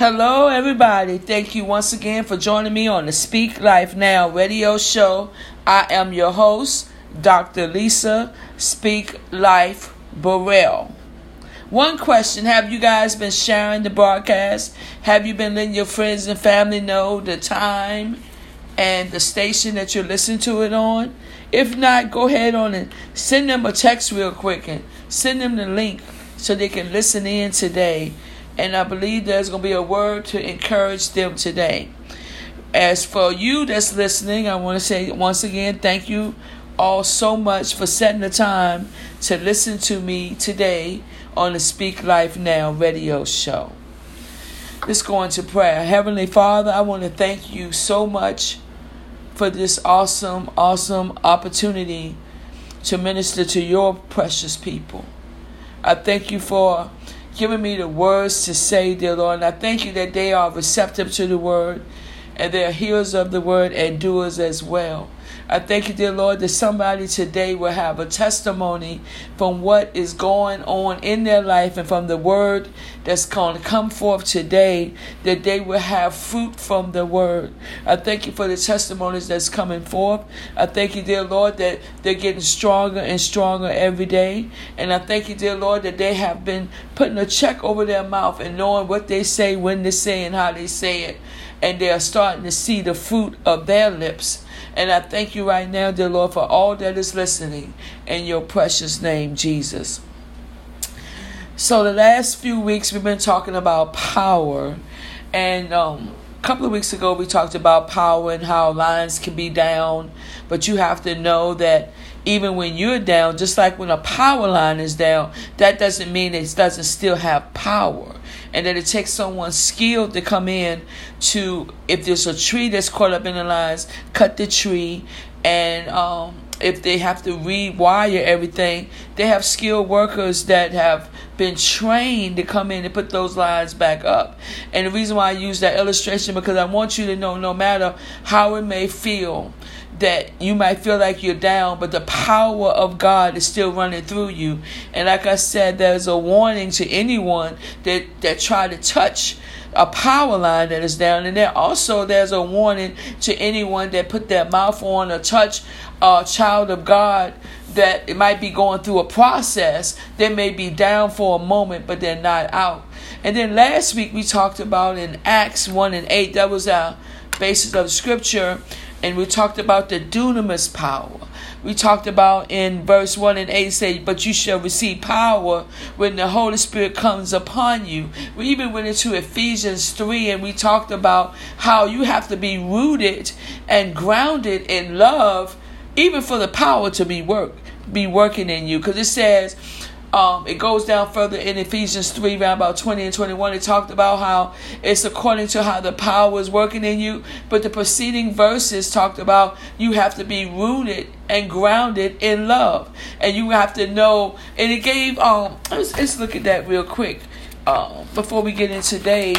Hello, everybody. Thank you once again for joining me on the Speak Life Now radio show. I am your host, Dr. Lisa Speak Life Burrell. One question Have you guys been sharing the broadcast? Have you been letting your friends and family know the time and the station that you're listening to it on? If not, go ahead on and send them a text real quick and send them the link so they can listen in today and I believe there's going to be a word to encourage them today. As for you that's listening, I want to say once again, thank you all so much for setting the time to listen to me today on the Speak Life Now radio show. Let's go into prayer. Heavenly Father, I want to thank you so much for this awesome, awesome opportunity to minister to your precious people. I thank you for giving me the words to say, dear Lord. And I thank you that they are receptive to the word and they are hearers of the word and doers as well. I thank you, dear Lord, that somebody today will have a testimony from what is going on in their life and from the word that's going to come forth today, that they will have fruit from the word. I thank you for the testimonies that's coming forth. I thank you, dear Lord, that they're getting stronger and stronger every day. And I thank you, dear Lord, that they have been putting a check over their mouth and knowing what they say, when they say, and how they say it. And they are starting to see the fruit of their lips. And I thank you right now, dear Lord, for all that is listening in your precious name, Jesus. So, the last few weeks we've been talking about power. And um, a couple of weeks ago we talked about power and how lines can be down. But you have to know that even when you're down, just like when a power line is down, that doesn't mean it doesn't still have power and that it takes someone skilled to come in to if there's a tree that's caught up in the lines cut the tree. And um, if they have to rewire everything they have skilled workers that have been trained to come in and put those lines back up. And the reason why i use that illustration because i want you to know no matter how it may feel that you might feel like you're down, but the power of God is still running through you. And like I said, there's a warning to anyone that, that try to touch a power line that is down. And there also there's a warning to anyone that put their mouth on or touch a child of God that it might be going through a process. They may be down for a moment, but they're not out. And then last week we talked about in Acts 1 and 8, that was our basis of scripture and we talked about the dunamis power. We talked about in verse 1 and 8 say, But you shall receive power when the Holy Spirit comes upon you. We even went into Ephesians 3 and we talked about how you have to be rooted and grounded in love, even for the power to be work be working in you. Because it says, um, it goes down further in Ephesians 3, around about 20 and 21. It talked about how it's according to how the power is working in you. But the preceding verses talked about you have to be rooted and grounded in love. And you have to know. And it gave, um, let's, let's look at that real quick uh, before we get in today.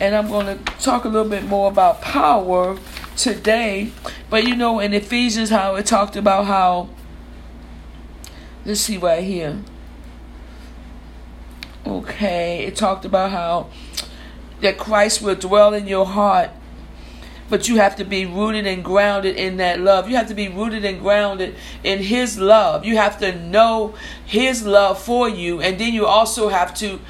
And I'm going to talk a little bit more about power today. But you know, in Ephesians, how it talked about how. Let's see right here. Okay, it talked about how that Christ will dwell in your heart, but you have to be rooted and grounded in that love. You have to be rooted and grounded in His love. You have to know His love for you, and then you also have to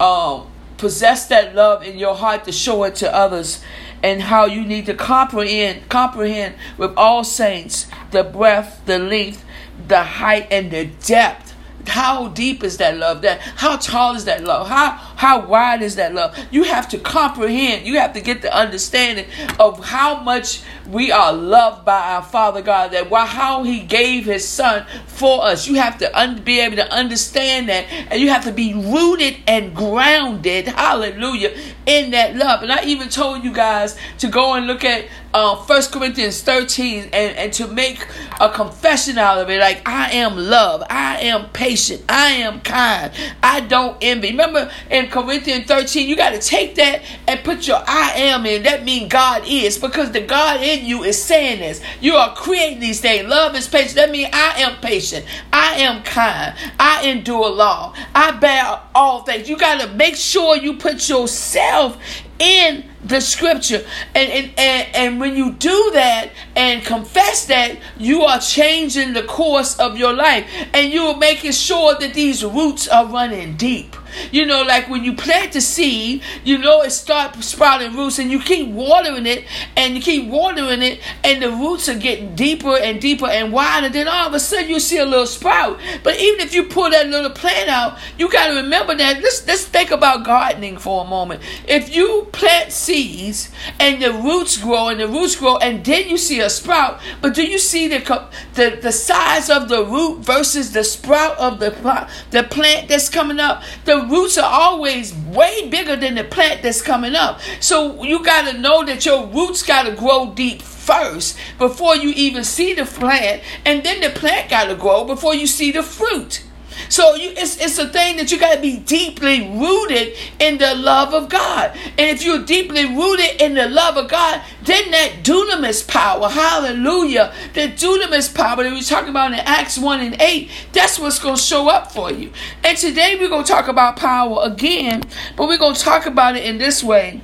um, possess that love in your heart to show it to others. And how you need to comprehend, comprehend with all saints the breadth, the length, the height, and the depth how deep is that love? That how tall is that love? How how wide is that love? You have to comprehend. You have to get the understanding of how much we are loved by our father god that why how he gave his son for us. You have to un- be able to understand that and you have to be rooted and grounded hallelujah in that love. And i even told you guys to go and look at uh, 1 Corinthians 13 and, and to make a confession out of it like, I am love, I am patient, I am kind, I don't envy. Remember in Corinthians 13, you got to take that and put your I am in. That means God is because the God in you is saying this. You are creating these things. Love is patient. That means I am patient, I am kind, I endure long, I bear all things. You got to make sure you put yourself in the scripture and, and and and when you do that and confess that you are changing the course of your life and you are making sure that these roots are running deep you know, like when you plant the seed, you know it start sprouting roots, and you keep watering it, and you keep watering it, and the roots are getting deeper and deeper and wider. Then all of a sudden you see a little sprout. But even if you pull that little plant out, you got to remember that. Let's let's think about gardening for a moment. If you plant seeds and the roots grow and the roots grow, and then you see a sprout, but do you see the the the size of the root versus the sprout of the the plant that's coming up? The roots are always way bigger than the plant that's coming up. So you got to know that your roots got to grow deep first before you even see the plant, and then the plant got to grow before you see the fruit. So you, it's, it's a thing that you got to be deeply rooted in the love of God. And if you're deeply rooted in the love of God, then that dunamis power, hallelujah, the dunamis power that we talking about in Acts 1 and 8, that's what's going to show up for you. And today we're going to talk about power again, but we're going to talk about it in this way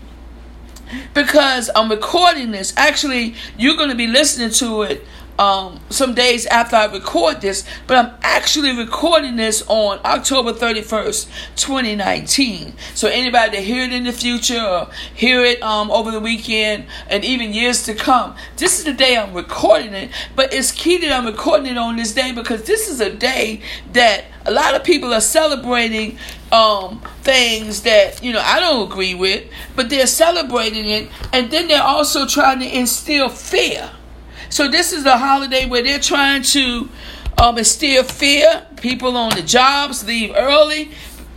because I'm recording this. Actually, you're going to be listening to it um, some days after I record this, but I'm actually recording this on October 31st, 2019. So anybody that hear it in the future or hear it um, over the weekend and even years to come, this is the day I'm recording it. But it's key that I'm recording it on this day because this is a day that a lot of people are celebrating um, things that you know I don't agree with, but they're celebrating it, and then they're also trying to instill fear so this is a holiday where they're trying to um, instill fear. People on the jobs leave early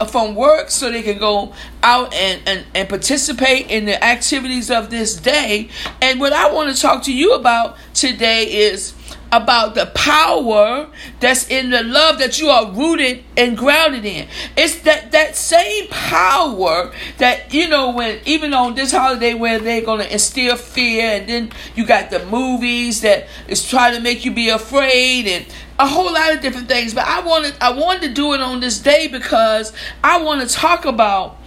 from work so they can go out and, and, and participate in the activities of this day. And what I want to talk to you about today is about the power that's in the love that you are rooted and grounded in. It's that that same power that you know when even on this holiday where they're gonna instill fear, and then you got the movies that is trying to make you be afraid and a whole lot of different things. But I wanted I wanted to do it on this day because I want to talk about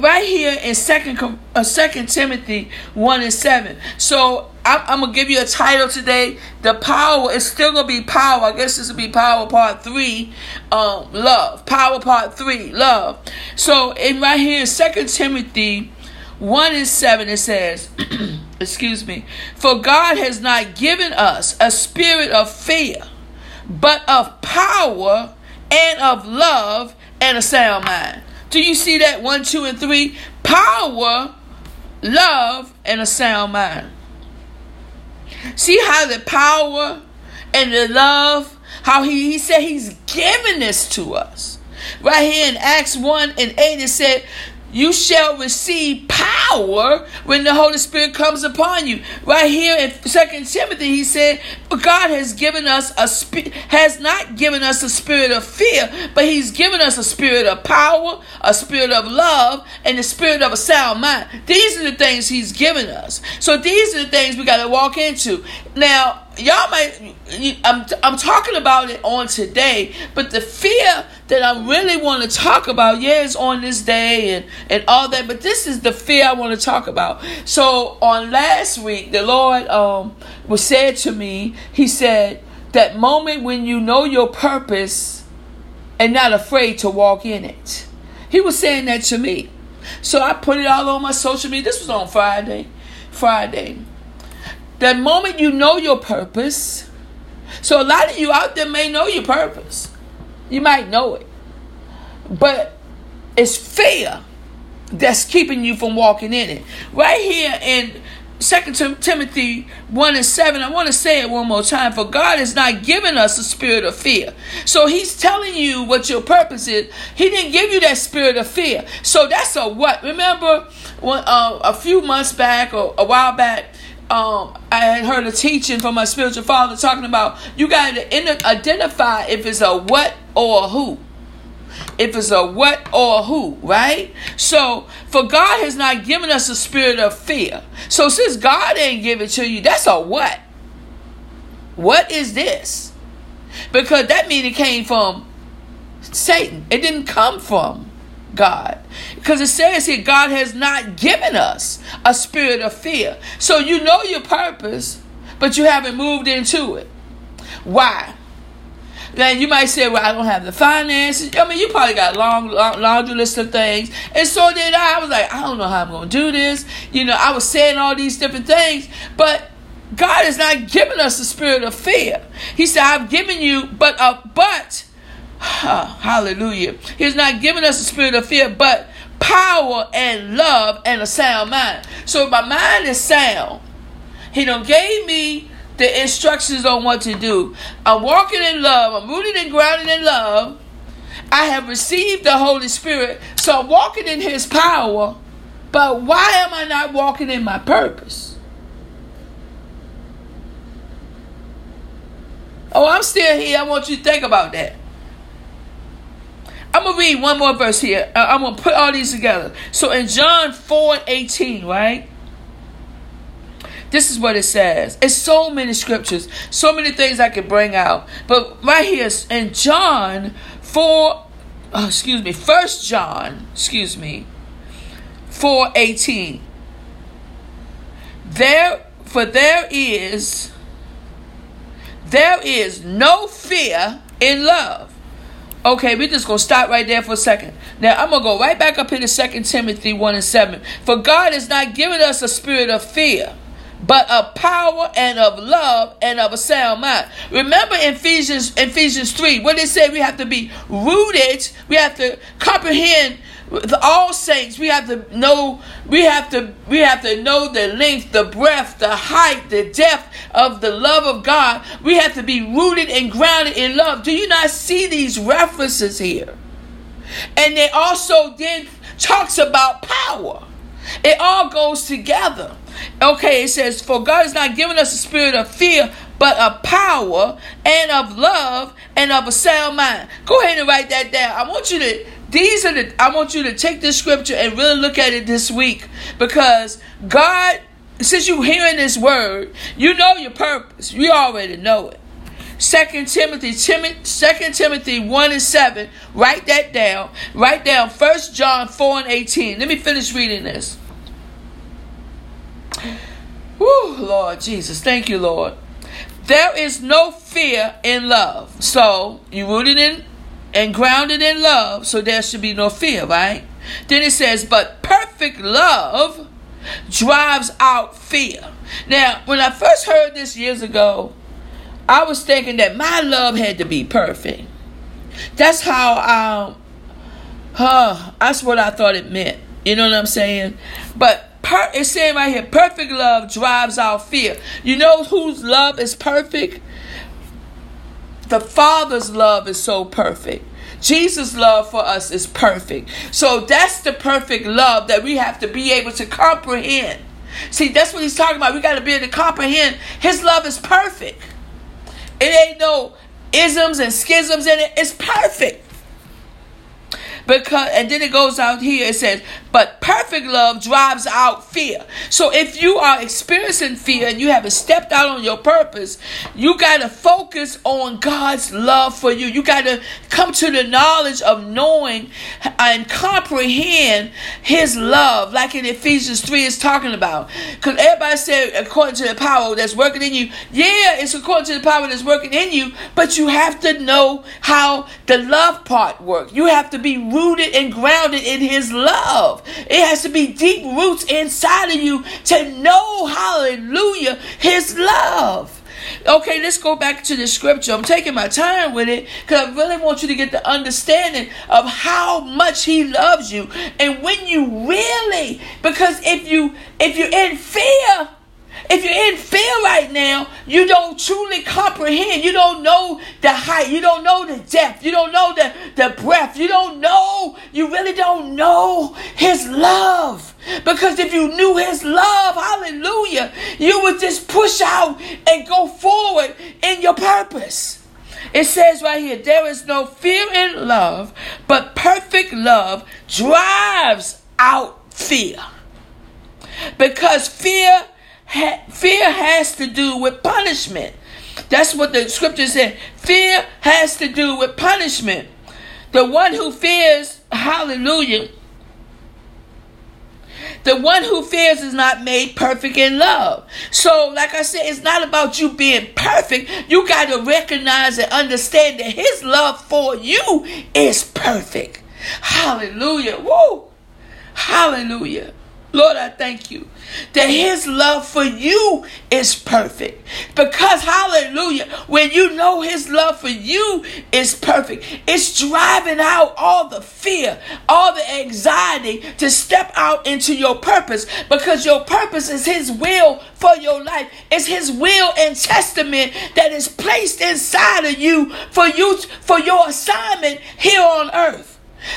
right here in second uh, second timothy 1 and 7 so I'm, I'm, gonna give you a title today. The power is still gonna be power. I guess this will be power part three um love. Power part three love. So in right here in second timothy 1 and 7 it says excuse me for god has not given us a spirit of fear but of power and of love and a sound mind do you see that? One, two, and three. Power, love, and a sound mind. See how the power and the love, how he, he said he's given this to us. Right here in Acts 1 and 8, it said, you shall receive power when the Holy Spirit comes upon you. Right here in Second Timothy, he said, God has given us a spirit, has not given us a spirit of fear, but He's given us a spirit of power, a spirit of love, and the spirit of a sound mind. These are the things He's given us. So these are the things we got to walk into. Now, y'all might I'm I'm talking about it on today, but the fear that I really want to talk about, yeah, is on this day and and all that, but this is the fear I want to talk about. So on last week, the Lord um was said to me, He said that moment when you know your purpose and not afraid to walk in it. He was saying that to me. So I put it all on my social media. This was on Friday. Friday. The moment you know your purpose, so a lot of you out there may know your purpose. You might know it. But it's fear that's keeping you from walking in it. Right here in Second Timothy 1 and 7, I want to say it one more time. For God has not given us a spirit of fear. So he's telling you what your purpose is. He didn't give you that spirit of fear. So that's a what? Remember when, uh, a few months back or a while back, um, I had heard a teaching from my spiritual father talking about you got to identify if it's a what or a who. If it's a what or a who, right? So, for God has not given us a spirit of fear. So, since God didn't give it to you, that's a what? What is this? Because that means it came from Satan. It didn't come from God. Because it says here, God has not given us a spirit of fear. So you know your purpose, but you haven't moved into it. Why? Then you might say, well, I don't have the finances. I mean, you probably got a long, long laundry list of things. And so did I. I was like, I don't know how I'm going to do this. You know, I was saying all these different things, but God has not given us the spirit of fear. He said, I've given you, but, uh, but, hallelujah. He's not given us a spirit of fear, but power and love and a sound mind. So my mind is sound. He don't gave me the instructions on what to do. I'm walking in love. I'm rooted and grounded in love. I have received the Holy Spirit. So I'm walking in His power. But why am I not walking in my purpose? Oh, I'm still here. I want you to think about that. I'm to read one more verse here. Uh, I'm to put all these together. So in John 4 18, right? This is what it says. It's so many scriptures, so many things I could bring out. But right here in John 4, oh, excuse me, First John, excuse me, 4 18. There, for there is, there is no fear in love. Okay, we're just gonna stop right there for a second. Now I'm gonna go right back up into Second Timothy 1 and 7. For God has not given us a spirit of fear, but of power and of love and of a sound mind. Remember Ephesians Ephesians 3, what they say we have to be rooted, we have to comprehend the all saints we have to know we have to we have to know the length the breadth the height the depth of the love of god. We have to be rooted and grounded in love. Do you not see these references here? And they also then talks about power. It all goes together. Okay, it says, For God has not given us a spirit of fear, but of power and of love and of a sound mind. Go ahead and write that down. I want you to these are the I want you to take this scripture and really look at it this week because God since you're hearing this word, you know your purpose. You already know it. Second Timothy, Second Timothy 1 and 7. Write that down. Write down First John 4 and 18. Let me finish reading this. Whew, Lord Jesus. Thank you, Lord. There is no fear in love. So you rooted in and grounded in love, so there should be no fear, right? Then it says, but perfect love drives out fear. Now, when I first heard this years ago, I was thinking that my love had to be perfect. That's how um huh, that's what I thought it meant. You know what I'm saying? But per- it's saying right here, perfect love drives out fear. You know whose love is perfect? The Father's love is so perfect. Jesus' love for us is perfect. So that's the perfect love that we have to be able to comprehend. See, that's what he's talking about. We got to be able to comprehend. His love is perfect. It ain't no isms and schisms in it. It's perfect. Because and then it goes out here, it says, but perfect love drives out fear. So if you are experiencing fear and you haven't stepped out on your purpose, you gotta focus on God's love for you. You gotta come to the knowledge of knowing and comprehend his love, like in Ephesians 3 is talking about. Because everybody said according to the power that's working in you. Yeah, it's according to the power that's working in you, but you have to know how the love part works. You have to be rooted and grounded in His love. It has to be deep roots inside of you to know, hallelujah, His love. Okay, let's go back to the scripture. I'm taking my time with it because I really want you to get the understanding of how much he loves you. And when you really, because if you if you're in fear, if you're in fear right now, you don't truly comprehend. You don't know the height. You don't know the depth. You don't know the, the breadth. You don't know. You really don't know His love. Because if you knew his love, hallelujah, you would just push out and go forward in your purpose. It says right here, there is no fear in love, but perfect love drives out fear. Because fear fear has to do with punishment. That's what the scripture said. Fear has to do with punishment. The one who fears, hallelujah, the one who fears is not made perfect in love. So, like I said, it's not about you being perfect. You got to recognize and understand that His love for you is perfect. Hallelujah. Woo. Hallelujah. Lord, I thank you that his love for you is perfect. Because, hallelujah, when you know his love for you is perfect, it's driving out all the fear, all the anxiety to step out into your purpose because your purpose is his will for your life. It's his will and testament that is placed inside of you for you for your assignment here on earth.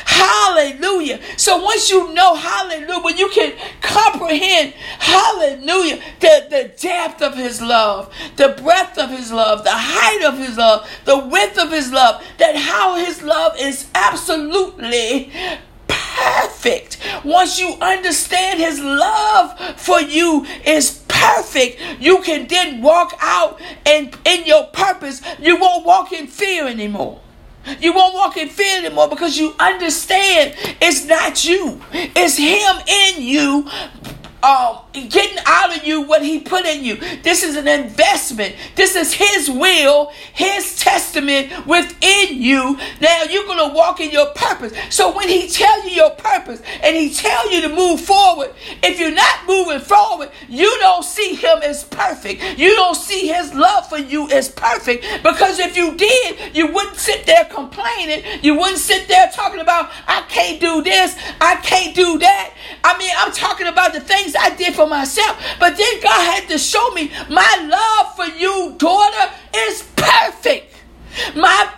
Hallelujah. So once you know, hallelujah, when you can comprehend, hallelujah, the, the depth of his love, the breadth of his love, the height of his love, the width of his love, that how his love is absolutely perfect. Once you understand his love for you is perfect, you can then walk out and in your purpose, you won't walk in fear anymore. You won't walk in fear anymore because you understand it's not you, it's Him in you. Uh, getting out of you what he put in you. This is an investment. This is his will, his testament within you. Now you're going to walk in your purpose. So when he tell you your purpose and he tell you to move forward, if you're not moving forward, you don't see him as perfect. You don't see his love for you as perfect because if you did, you wouldn't sit there complaining. You wouldn't sit there talking about, I can't do this. I can't do that. I mean, I'm talking about the things I did for myself. But then God had to show me my love for you, daughter, is perfect. My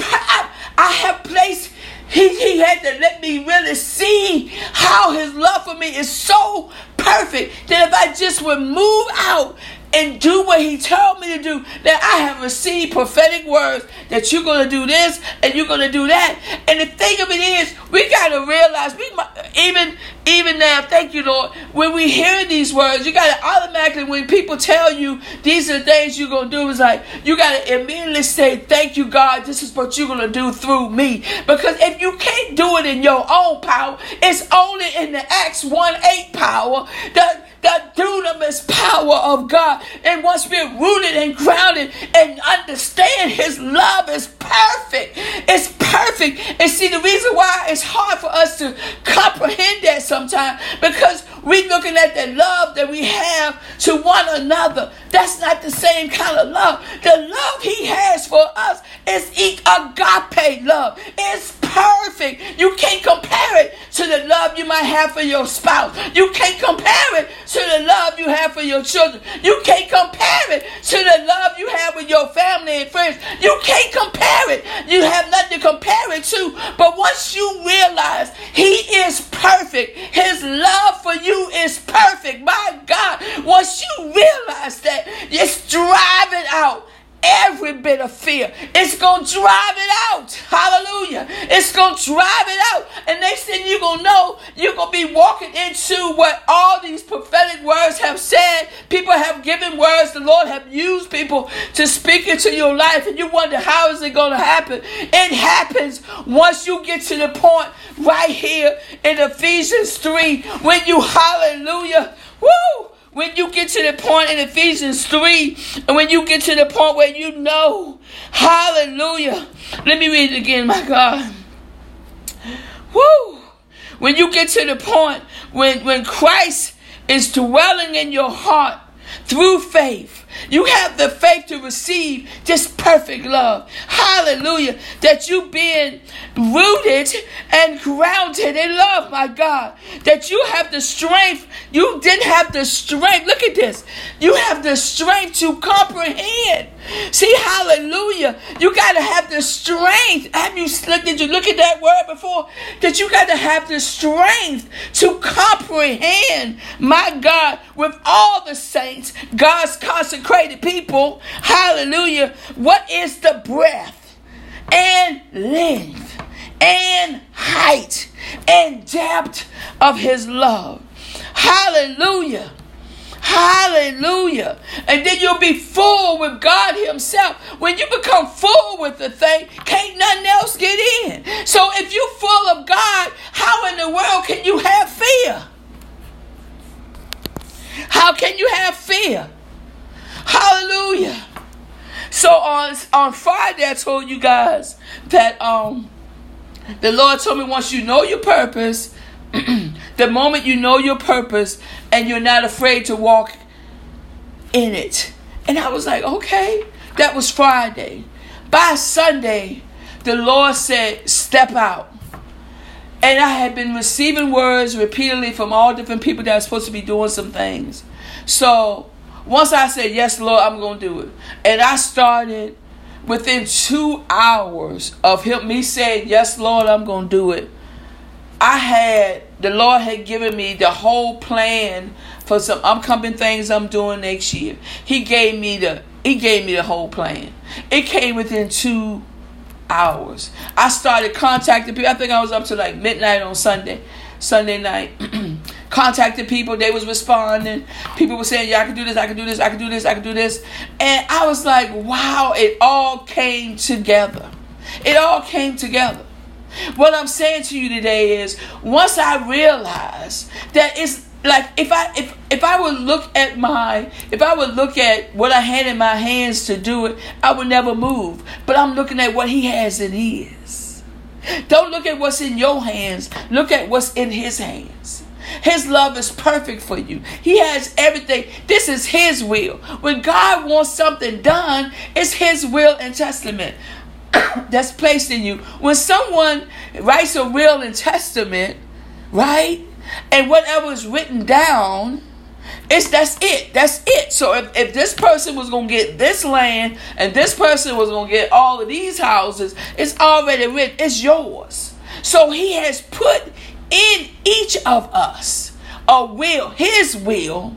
I have placed he, he had to let me really see how his love for me is so perfect that if I just would move out and do what he told me to do, that I have received prophetic words that you're going to do this and you're going to do that. And the thing of it is, we got to realize, we even even now, thank you, Lord, when we hear these words, you got to automatically, when people tell you these are the things you're going to do, it's like you got to immediately say, Thank you, God, this is what you're going to do through me. Because if you can't do it in your own power, it's only in the Acts 1 8 power that the dunamis power of God. And once we're rooted and grounded and understand His love is perfect, it's perfect. And see, the reason why it's hard for us to comprehend that sometimes because we're looking at the love that we have to one another. That's not the same kind of love. The love He has for us is agape love. It's perfect. You can't compare it to the love you might have for your spouse. You can't compare it to the love you have for your children. You can't compare it to the love you have with your family and friends. You can't compare it. You have nothing to compare it to. But once you realize He is perfect, His love for you is perfect. My God, once you realize that, it's driving out every bit of fear. It's going to drive it out. Hallelujah. It's going to drive it out. And next thing you're going to know, you're going to be walking into what all these prophetic words have said. People have given words. The Lord have used people to speak into your life. And you wonder, how is it going to happen? It happens once you get to the point right here in Ephesians 3 when you, hallelujah, woo, when you get to the point in Ephesians 3, and when you get to the point where you know, hallelujah. Let me read it again, my God. Woo! When you get to the point when, when Christ is dwelling in your heart through faith, you have the faith to receive this perfect love. Hallelujah. That you being rooted and grounded in love, my God. That you have the strength. You didn't have the strength. Look at this. You have the strength to comprehend See, hallelujah. You got to have the strength. Have you did you look at that word before? That you got to have the strength to comprehend, my God, with all the saints, God's consecrated people. Hallelujah. What is the breadth and length and height and depth of his love? Hallelujah. Hallelujah. And then you'll be full with God Himself. When you become full with the thing, can't nothing else get in. So if you're full of God, how in the world can you have fear? How can you have fear? Hallelujah. So on on Friday, I told you guys that um the Lord told me once you know your purpose, the moment you know your purpose and you're not afraid to walk in it. And I was like, okay, that was Friday. By Sunday, the Lord said, step out. And I had been receiving words repeatedly from all different people that are supposed to be doing some things. So once I said, Yes, Lord, I'm going to do it. And I started within two hours of him me saying, Yes, Lord, I'm going to do it. I had the Lord had given me the whole plan for some upcoming things I'm doing next year. He gave me the he gave me the whole plan. It came within two hours. I started contacting people. I think I was up to like midnight on Sunday, Sunday night. contacted people, they was responding. People were saying, Yeah, I can do this, I can do this, I can do this, I can do this. And I was like, wow, it all came together. It all came together. What I'm saying to you today is once I realize that it's like if I if if I would look at my if I would look at what I had in my hands to do it, I would never move. But I'm looking at what he has in his. Don't look at what's in your hands. Look at what's in his hands. His love is perfect for you. He has everything. This is His will. When God wants something done, it's His will and testament. that's placed in you. When someone writes a will and testament, right? And whatever is written down, it's that's it. That's it. So if, if this person was gonna get this land and this person was gonna get all of these houses, it's already written. It's yours. So he has put in each of us a will, his will,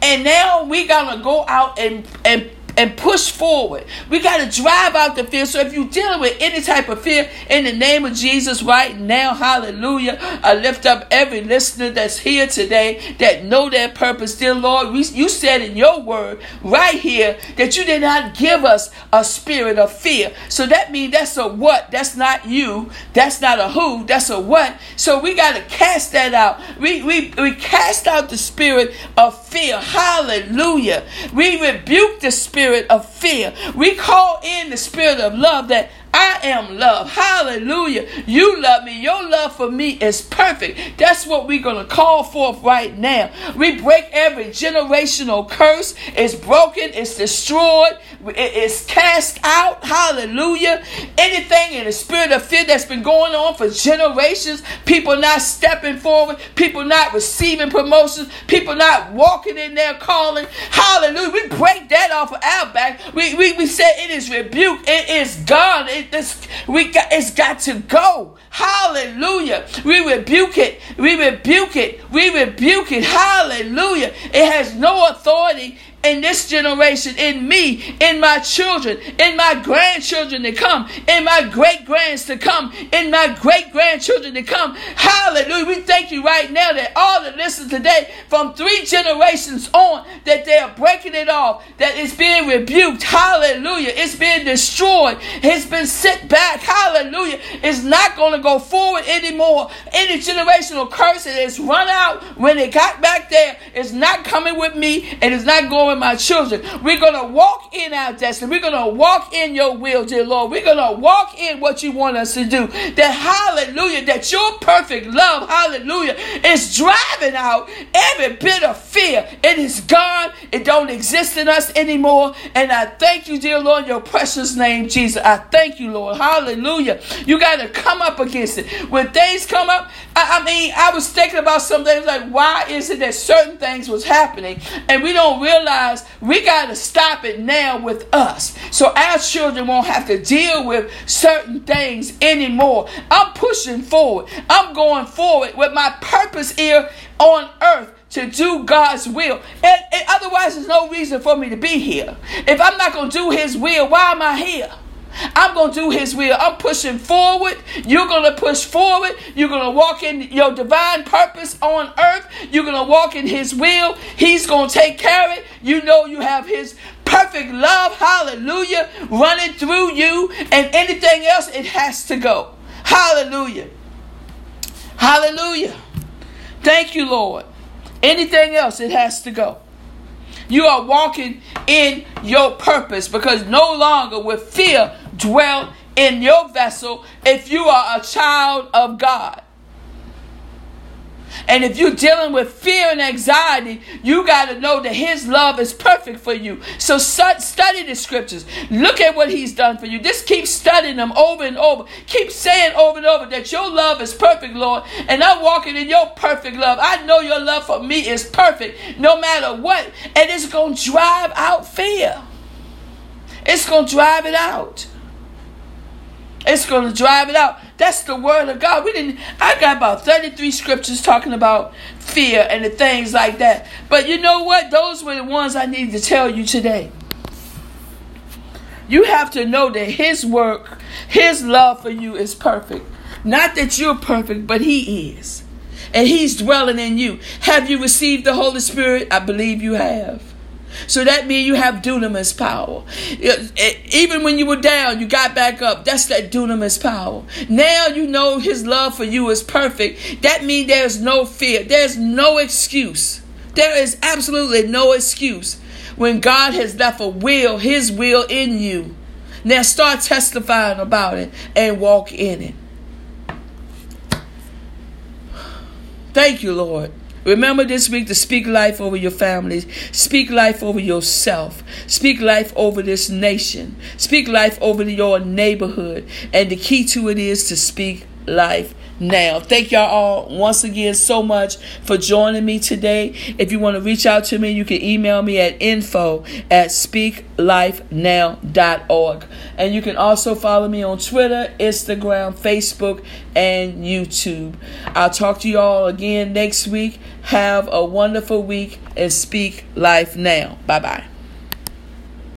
and now we gotta go out and and and push forward. We got to drive out the fear. So if you're dealing with any type of fear, in the name of Jesus, right now, hallelujah, I lift up every listener that's here today that know their purpose. Dear Lord, we, you said in your word right here that you did not give us a spirit of fear. So that means that's a what? That's not you. That's not a who. That's a what. So we got to cast that out. We, we, we cast out the spirit of fear. Hallelujah. We rebuke the spirit of fear. We call in the spirit of love that I am love. Hallelujah. You love me. Your love for me is perfect. That's what we're going to call forth right now. We break every generational curse. It's broken. It's destroyed. It's cast out. Hallelujah. Anything in the spirit of fear that's been going on for generations, people not stepping forward, people not receiving promotions, people not walking in their calling. Hallelujah. We break that off of our back. We, we, we say it is rebuked. It is gone. It this we got it's got to go. Hallelujah. We rebuke it. We rebuke it. We rebuke it. Hallelujah. It has no authority in this generation, in me, in my children, in my grandchildren to come, in my great grands to come, in my great grandchildren to come. Hallelujah. We thank you right now that all that listen today from three generations on, that they are breaking it off, that it's being rebuked. Hallelujah. It's being destroyed. It's been set back. Hallelujah. It's not going to go forward anymore. Any generational curse that has run out when it got back there is not coming with me and it's not going my children. We're going to walk in our destiny. We're going to walk in your will, dear Lord. We're going to walk in what you want us to do. That hallelujah, that your perfect love, hallelujah, is driving out every bit of fear. It is gone. It don't exist in us anymore. And I thank you, dear Lord, your precious name, Jesus. I thank you, Lord. Hallelujah. You got to come up against it. When things come up, I, I mean, I was thinking about some things like, why is it that certain things was happening and we don't realize we got to stop it now with us. So our children won't have to deal with certain things anymore. I'm pushing forward. I'm going forward with my purpose here on earth to do God's will. And, and, otherwise, there's no reason for me to be here. If I'm not going to do His will, why am I here? I'm going to do His will. I'm pushing forward. You're going to push forward. You're going to walk in your divine purpose on earth. You're going to walk in His will. He's going to take care of it. You know you have His perfect love, hallelujah, running through you, and anything else, it has to go. Hallelujah. Hallelujah. Thank you, Lord. Anything else, it has to go. You are walking in your purpose because no longer with fear dwell in your vessel if you are a child of God. And if you're dealing with fear and anxiety, you got to know that His love is perfect for you. So study the scriptures. Look at what He's done for you. Just keep studying them over and over. Keep saying over and over that your love is perfect, Lord. And I'm walking in your perfect love. I know your love for me is perfect no matter what. And it's going to drive out fear, it's going to drive it out. It's going to drive it out. That's the word of God. We didn't. I got about thirty-three scriptures talking about fear and the things like that. But you know what? Those were the ones I needed to tell you today. You have to know that His work, His love for you is perfect. Not that you're perfect, but He is. And He's dwelling in you. Have you received the Holy Spirit? I believe you have. So that means you have dunamis power. Even when you were down, you got back up. That's that dunamis power. Now you know his love for you is perfect. That means there's no fear. There's no excuse. There is absolutely no excuse when God has left a will, his will in you. Now start testifying about it and walk in it. Thank you, Lord. Remember this week to speak life over your families, speak life over yourself, speak life over this nation, speak life over your neighborhood. And the key to it is to speak life now. Thank y'all all once again so much for joining me today. If you want to reach out to me, you can email me at info at speaklifenow.org. And you can also follow me on Twitter, Instagram, Facebook, and YouTube. I'll talk to you all again next week. Have a wonderful week and speak life now. Bye bye.